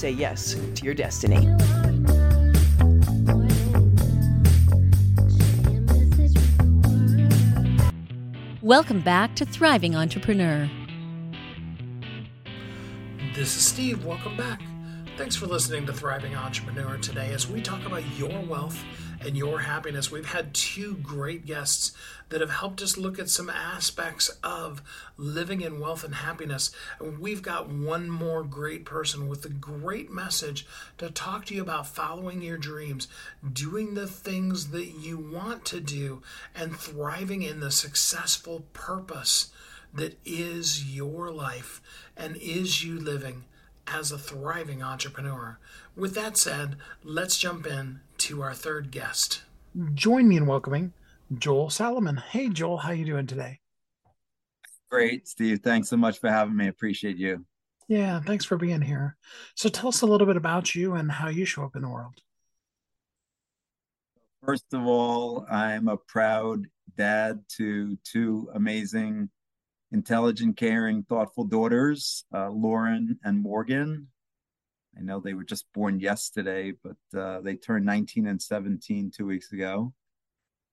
say yes to your destiny. Welcome back to Thriving Entrepreneur. This is Steve. Welcome back. Thanks for listening to Thriving Entrepreneur today as we talk about your wealth and your happiness. We've had two great guests that have helped us look at some aspects of living in wealth and happiness. And we've got one more great person with a great message to talk to you about following your dreams, doing the things that you want to do, and thriving in the successful purpose that is your life and is you living as a thriving entrepreneur. With that said, let's jump in to our third guest. Join me in welcoming Joel Salomon. Hey Joel, how you doing today? Great, Steve. Thanks so much for having me. Appreciate you. Yeah, thanks for being here. So tell us a little bit about you and how you show up in the world. First of all, I'm a proud dad to two amazing intelligent, caring, thoughtful daughters, uh, Lauren and Morgan. I know they were just born yesterday, but uh, they turned 19 and 17 two weeks ago.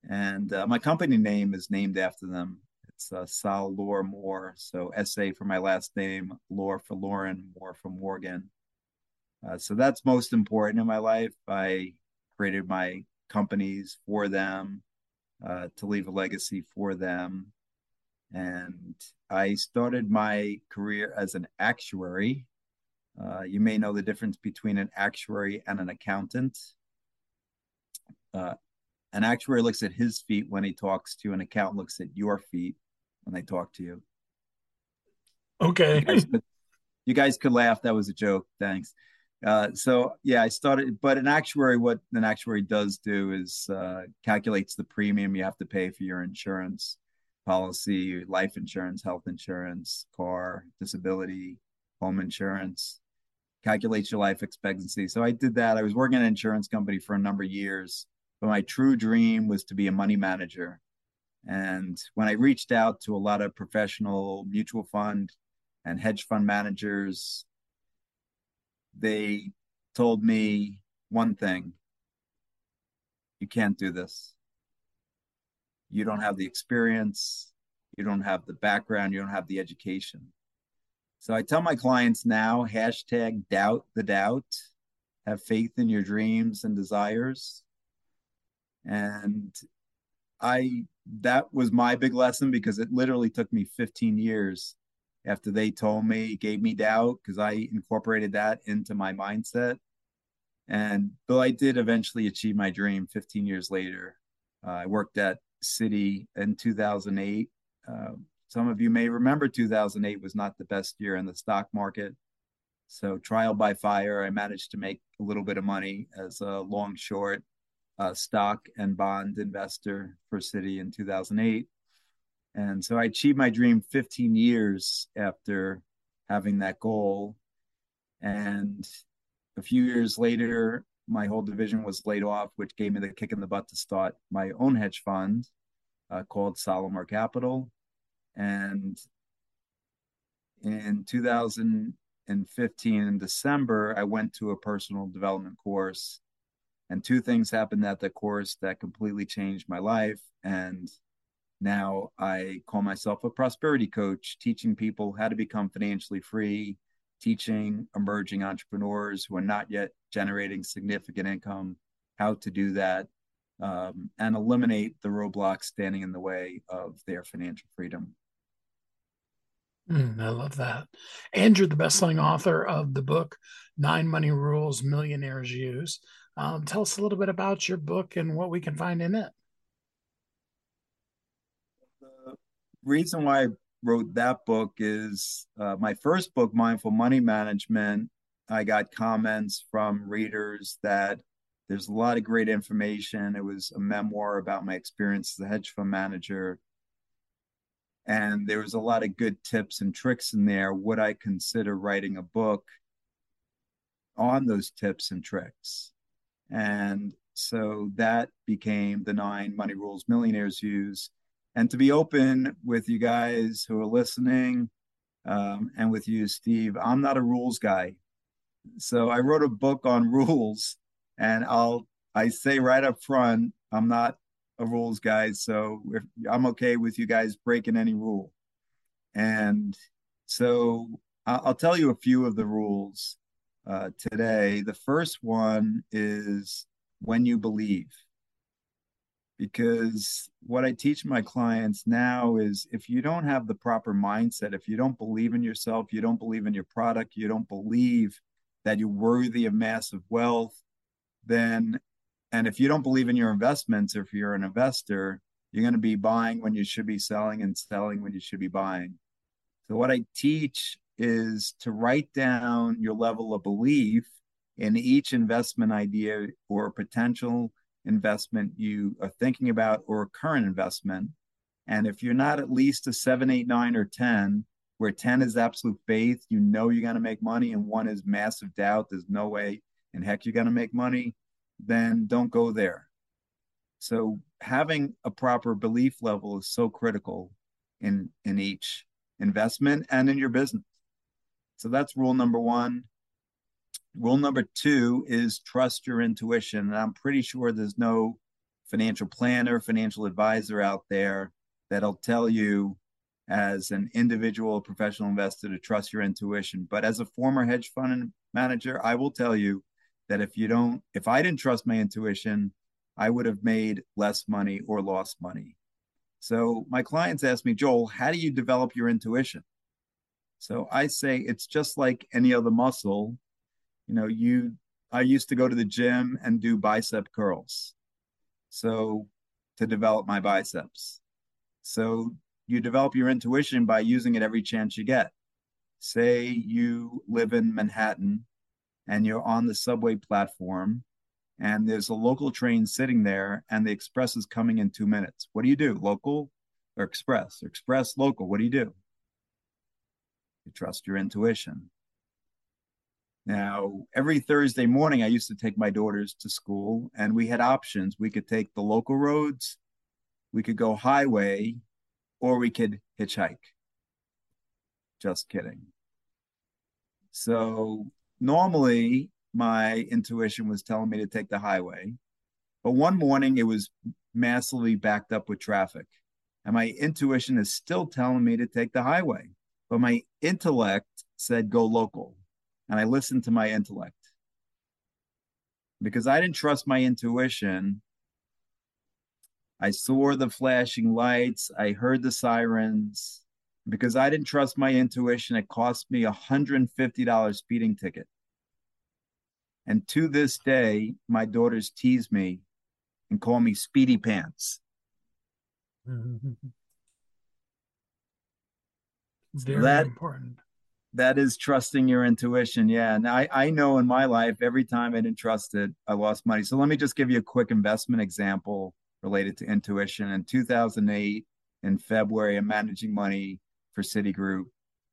And uh, my company name is named after them. It's uh, Sal Lore Moore. So SA for my last name, Lore for Lauren, Moore for Morgan. Uh, so that's most important in my life. I created my companies for them uh, to leave a legacy for them and I started my career as an actuary. Uh, you may know the difference between an actuary and an accountant. Uh, an actuary looks at his feet when he talks to you, an accountant looks at your feet when they talk to you. Okay. You guys could, you guys could laugh. That was a joke. Thanks. Uh, so yeah, I started, but an actuary, what an actuary does do is uh, calculates the premium you have to pay for your insurance policy, life insurance, health insurance, car, disability, home insurance, calculates your life expectancy. So I did that. I was working at an insurance company for a number of years, but my true dream was to be a money manager. And when I reached out to a lot of professional mutual fund and hedge fund managers, they told me one thing you can't do this you don't have the experience, you don't have the background, you don't have the education. So I tell my clients now hashtag doubt the doubt, have faith in your dreams and desires. And I, that was my big lesson because it literally took me 15 years after they told me, gave me doubt, because I incorporated that into my mindset. And though I did eventually achieve my dream 15 years later, uh, I worked at Citi in 2008. Uh, some of you may remember 2008 was not the best year in the stock market. So, trial by fire, I managed to make a little bit of money as a long short uh, stock and bond investor for Citi in 2008. And so I achieved my dream 15 years after having that goal. And a few years later, my whole division was laid off, which gave me the kick in the butt to start my own hedge fund uh, called Salaurmor Capital. And in 2015, in December, I went to a personal development course. And two things happened at the course that completely changed my life. And now I call myself a prosperity coach, teaching people how to become financially free teaching emerging entrepreneurs who are not yet generating significant income how to do that um, and eliminate the roadblocks standing in the way of their financial freedom. Mm, I love that. And you're the best-selling author of the book Nine Money Rules Millionaires Use. Um, tell us a little bit about your book and what we can find in it. The reason why I wrote that book is uh, my first book, Mindful Money Management. I got comments from readers that there's a lot of great information. It was a memoir about my experience as a hedge fund manager. And there was a lot of good tips and tricks in there. Would I consider writing a book on those tips and tricks? And so that became the nine money rules millionaires use and to be open with you guys who are listening um, and with you, Steve, I'm not a rules guy. So I wrote a book on rules, and I'll I say right up front, I'm not of rules, guys. So I'm okay with you guys breaking any rule. And so I'll tell you a few of the rules uh, today. The first one is when you believe. Because what I teach my clients now is if you don't have the proper mindset, if you don't believe in yourself, you don't believe in your product, you don't believe that you're worthy of massive wealth, then, and if you don't believe in your investments, or if you're an investor, you're going to be buying when you should be selling and selling when you should be buying. So, what I teach is to write down your level of belief in each investment idea or potential investment you are thinking about or current investment. And if you're not at least a seven, eight, nine, or 10, where 10 is absolute faith, you know you're going to make money, and one is massive doubt, there's no way in heck you're going to make money, then don't go there. So having a proper belief level is so critical in in each investment and in your business. So that's rule number one. Rule number two is trust your intuition. And I'm pretty sure there's no financial planner, financial advisor out there that'll tell you as an individual professional investor to trust your intuition. But as a former hedge fund manager, I will tell you that if you don't, if I didn't trust my intuition, I would have made less money or lost money. So my clients ask me, Joel, how do you develop your intuition? So I say it's just like any other muscle. You know, you I used to go to the gym and do bicep curls. So to develop my biceps. So you develop your intuition by using it every chance you get. Say you live in Manhattan and you're on the subway platform and there's a local train sitting there and the express is coming in two minutes. What do you do? Local or express? Express, local. What do you do? You trust your intuition. Now, every Thursday morning, I used to take my daughters to school, and we had options. We could take the local roads, we could go highway, or we could hitchhike. Just kidding. So, normally, my intuition was telling me to take the highway. But one morning, it was massively backed up with traffic. And my intuition is still telling me to take the highway. But my intellect said go local. And I listened to my intellect. Because I didn't trust my intuition, I saw the flashing lights, I heard the sirens. Because I didn't trust my intuition, it cost me a $150 speeding ticket. And to this day, my daughters tease me and call me Speedy Pants. Very that, important. That is trusting your intuition. Yeah. And I, I know in my life, every time I didn't trust it, I lost money. So let me just give you a quick investment example related to intuition. In 2008, in February, I'm managing money for Citigroup.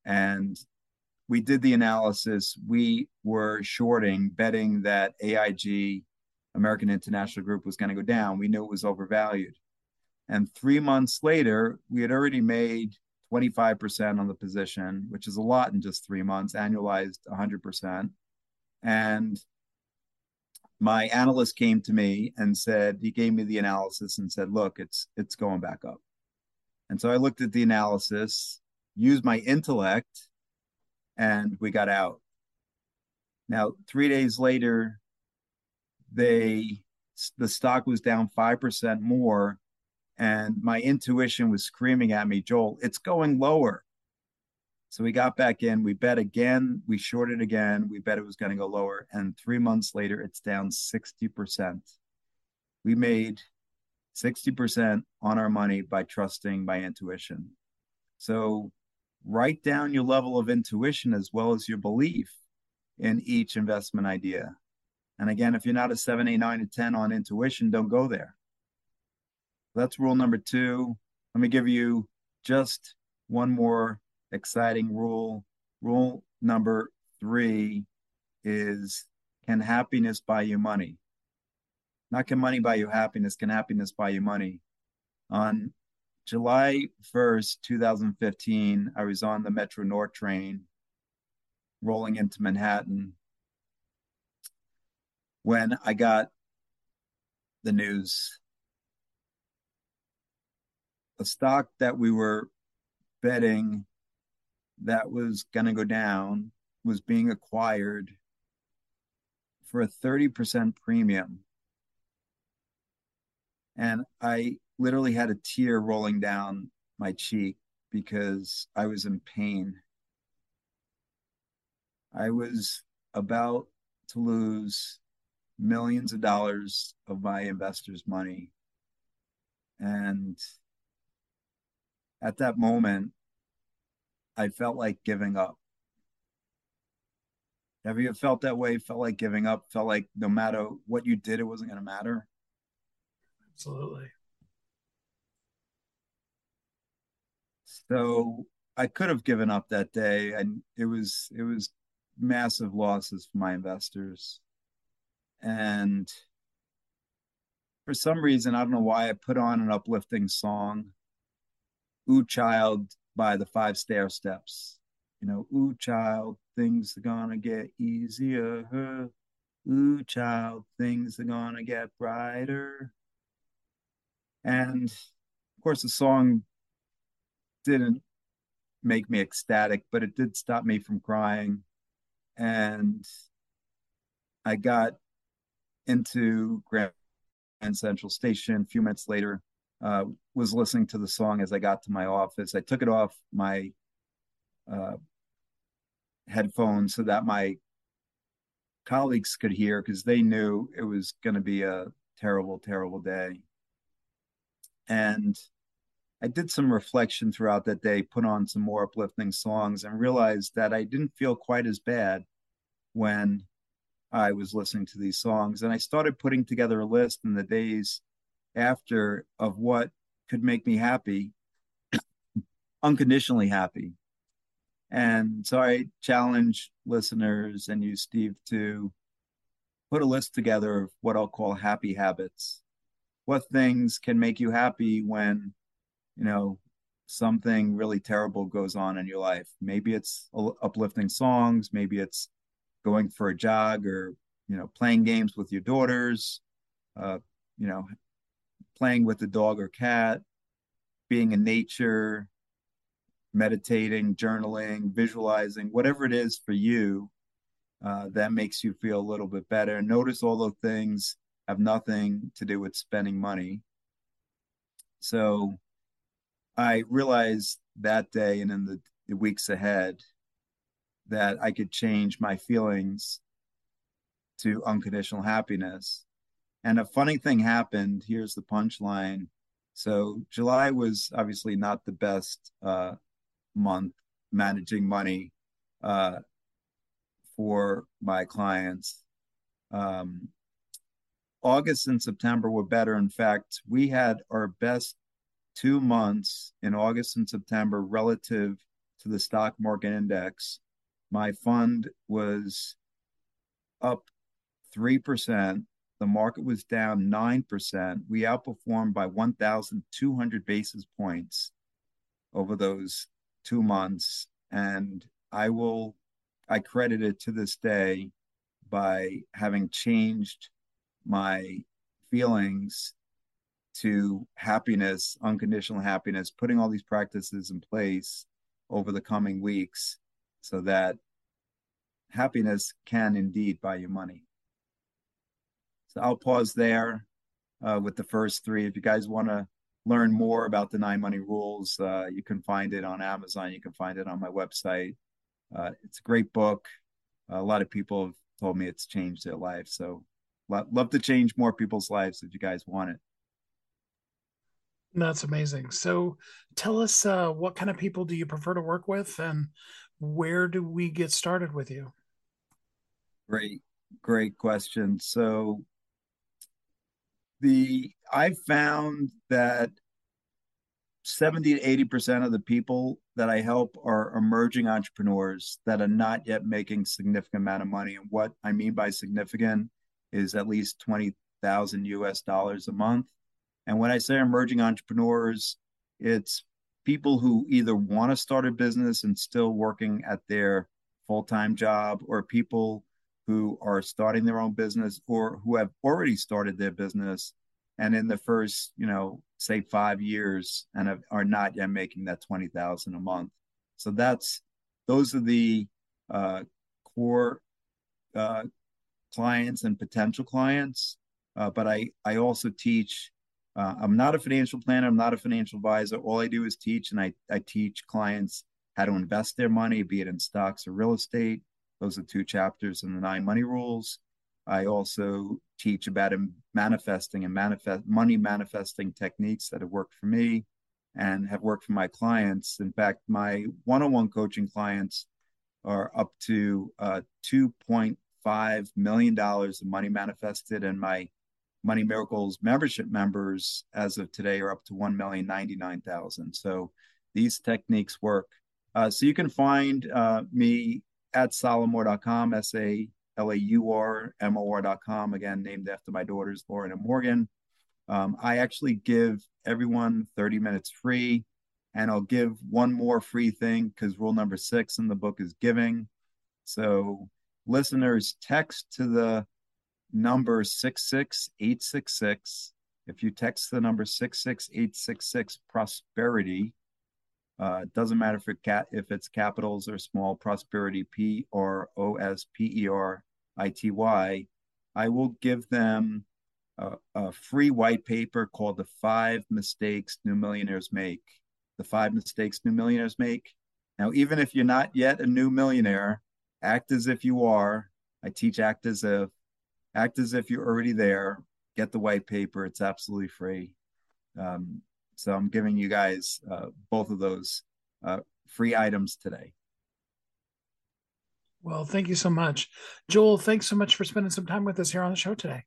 And we did the analysis. We were shorting, betting that AIG, American International Group, was going to go down. We knew it was overvalued. And three months later, we had already made 25% on the position, which is a lot in just three months, annualized 100%. And my analyst came to me and said, he gave me the analysis and said, look, it's it's going back up. And so I looked at the analysis, used my intellect, and we got out. Now, three days later, they the stock was down five percent more and my intuition was screaming at me, Joel, it's going lower. So we got back in, we bet again, we shorted again, we bet it was going to go lower. And three months later, it's down 60%. We made 60% on our money by trusting my intuition. So write down your level of intuition as well as your belief in each investment idea. And again, if you're not a seven, eight, nine, or 10 on intuition, don't go there. That's rule number two. Let me give you just one more exciting rule. Rule number three is can happiness buy you money? Not can money buy you happiness, can happiness buy you money? On July 1st, 2015, I was on the Metro North train rolling into Manhattan when I got the news a stock that we were betting that was going to go down was being acquired for a 30% premium. And I literally had a tear rolling down my cheek because I was in pain. I was about to lose millions of dollars of my investors' money. And at that moment, I felt like giving up. Have you felt that way? Felt like giving up? Felt like no matter what you did, it wasn't going to matter? Absolutely. So I could have given up that day, and it was it was massive losses for my investors. And for some reason, I don't know why, I put on an uplifting song, "Ooh Child" by the Five Stairsteps. You know, "Ooh Child, things are gonna get easier." Ooh Child, things are gonna get brighter. And of course, the song didn't make me ecstatic, but it did stop me from crying. And I got into Grand Central Station a few minutes later, uh, was listening to the song as I got to my office. I took it off my uh, headphones so that my colleagues could hear because they knew it was going to be a terrible, terrible day. And I did some reflection throughout that day, put on some more uplifting songs, and realized that I didn't feel quite as bad when I was listening to these songs. And I started putting together a list in the days after of what could make me happy, unconditionally happy. And so I challenge listeners and you, Steve, to put a list together of what I'll call happy habits. What things can make you happy when you know something really terrible goes on in your life. Maybe it's uplifting songs maybe it's going for a jog or you know playing games with your daughters uh, you know playing with the dog or cat being in nature meditating journaling visualizing whatever it is for you uh, that makes you feel a little bit better. Notice all those things have nothing to do with spending money. So I realized that day and in the, the weeks ahead that I could change my feelings to unconditional happiness. And a funny thing happened. Here's the punchline. So July was obviously not the best uh, month managing money uh, for my clients. Um, August and September were better. In fact, we had our best two months in August and September relative to the stock market index, my fund was up 3%. The market was down 9%. We outperformed by 1,200 basis points over those two months. And I will, I credit it to this day by having changed my feelings to happiness, unconditional happiness, putting all these practices in place over the coming weeks so that happiness can indeed buy you money. So I'll pause there uh, with the first three. If you guys want to learn more about the nine money rules, uh, you can find it on Amazon. You can find it on my website. Uh, it's a great book. a lot of people have told me it's changed their life. So love to change more people's lives if you guys want it. That's amazing. So tell us uh, what kind of people do you prefer to work with and where do we get started with you? Great, great question. So the I found that 70 to 80% of the people that I help are emerging entrepreneurs that are not yet making significant amount of money. And what I mean by significant is at least 20,000 US dollars a month. And when I say emerging entrepreneurs, it's people who either want to start a business and still working at their full time job, or people who are starting their own business or who have already started their business and in the first, you know, say five years and have, are not yet making that 20,000 a month. So that's, those are the uh, core uh, clients and potential clients. Uh, but I, I also teach, uh, I'm not a financial planner. I'm not a financial advisor. All I do is teach and I, I teach clients how to invest their money, be it in stocks or real estate. Those are two chapters in the nine money rules. I also teach about manifesting and manifest money manifesting techniques that have worked for me and have worked for my clients. In fact, my one-on-one coaching clients are up to uh, 2.5 million dollars of money manifested, and my Money Miracles membership members as of today are up to 1,099,000. So these techniques work. Uh, so you can find uh, me at salaurmor.com, S A L A U R M O R.com, again, named after my daughters, Lauren and Morgan. Um, I actually give everyone 30 minutes free, and I'll give one more free thing because rule number six in the book is giving. So, listeners, text to the number 66866. If you text the number 66866 prosperity, uh, doesn't matter if, it cat, if it's capitals or small prosperity, P R O S P E R I T Y. I will give them a, a, free white paper called The Five Mistakes New Millionaires Make. The Five Mistakes New Millionaires Make. Now, even if you're not yet a new millionaire, act as if you are. I teach act as if, act as if you're already there. Get the white paper. It's absolutely free. Um, so I'm giving you guys uh, both of those uh, free items today. Well, thank you so much. Joel, thanks so much for spending some time with us here on the show today.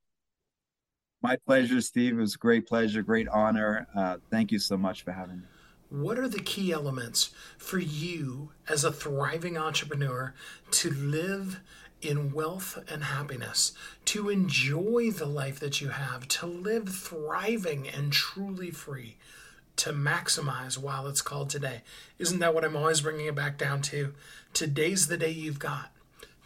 My pleasure, Steve. It was a great pleasure, great honor. Uh, thank you so much for having me. What are the key elements for you as a thriving entrepreneur to live in wealth and happiness, to enjoy the life that you have, to live thriving and truly free? to maximize while it's called today. Isn't that what I'm always bringing it back down to? Today's the day you've got.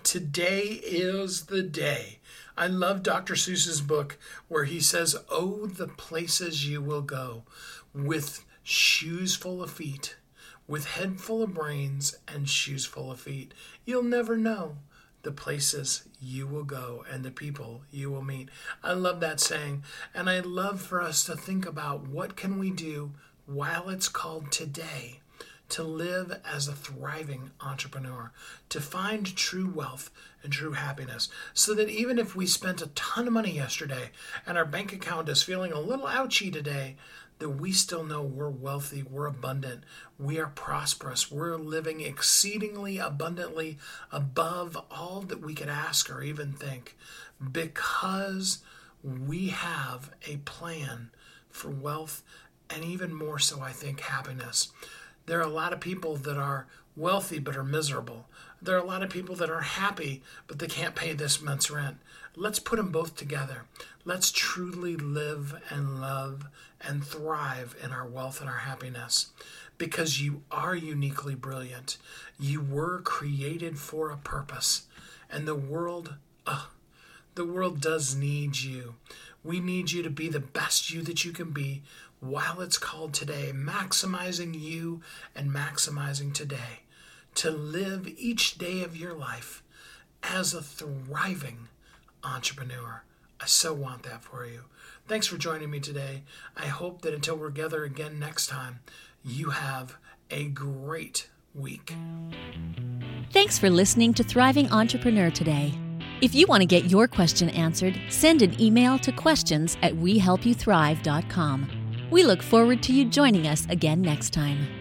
Today is the day. I love Dr. Seuss's book where he says, Oh, the places you will go with shoes full of feet, with head full of brains and shoes full of feet. You'll never know the places you will go and the people you will meet. I love that saying, and I love for us to think about what can we do while it's called today to live as a thriving entrepreneur, to find true wealth and true happiness, so that even if we spent a ton of money yesterday and our bank account is feeling a little ouchy today, that we still know we're wealthy, we're abundant, we are prosperous, we're living exceedingly abundantly above all that we could ask or even think because we have a plan for wealth and even more so, I think, happiness. There are a lot of people that are wealthy but are miserable. There are a lot of people that are happy but they can't pay this month's rent. Let's put them both together. Let's truly live and love and thrive in our wealth and our happiness because you are uniquely brilliant. You were created for a purpose, and the world, uh, the world does need you. We need you to be the best you that you can be while it's called today, maximizing you and maximizing today to live each day of your life as a thriving entrepreneur. I so want that for you. Thanks for joining me today. I hope that until we're together again next time, you have a great week. Thanks for listening to Thriving Entrepreneur today. If you want to get your question answered, send an email to questions at wehelpyouthrive.com. We look forward to you joining us again next time.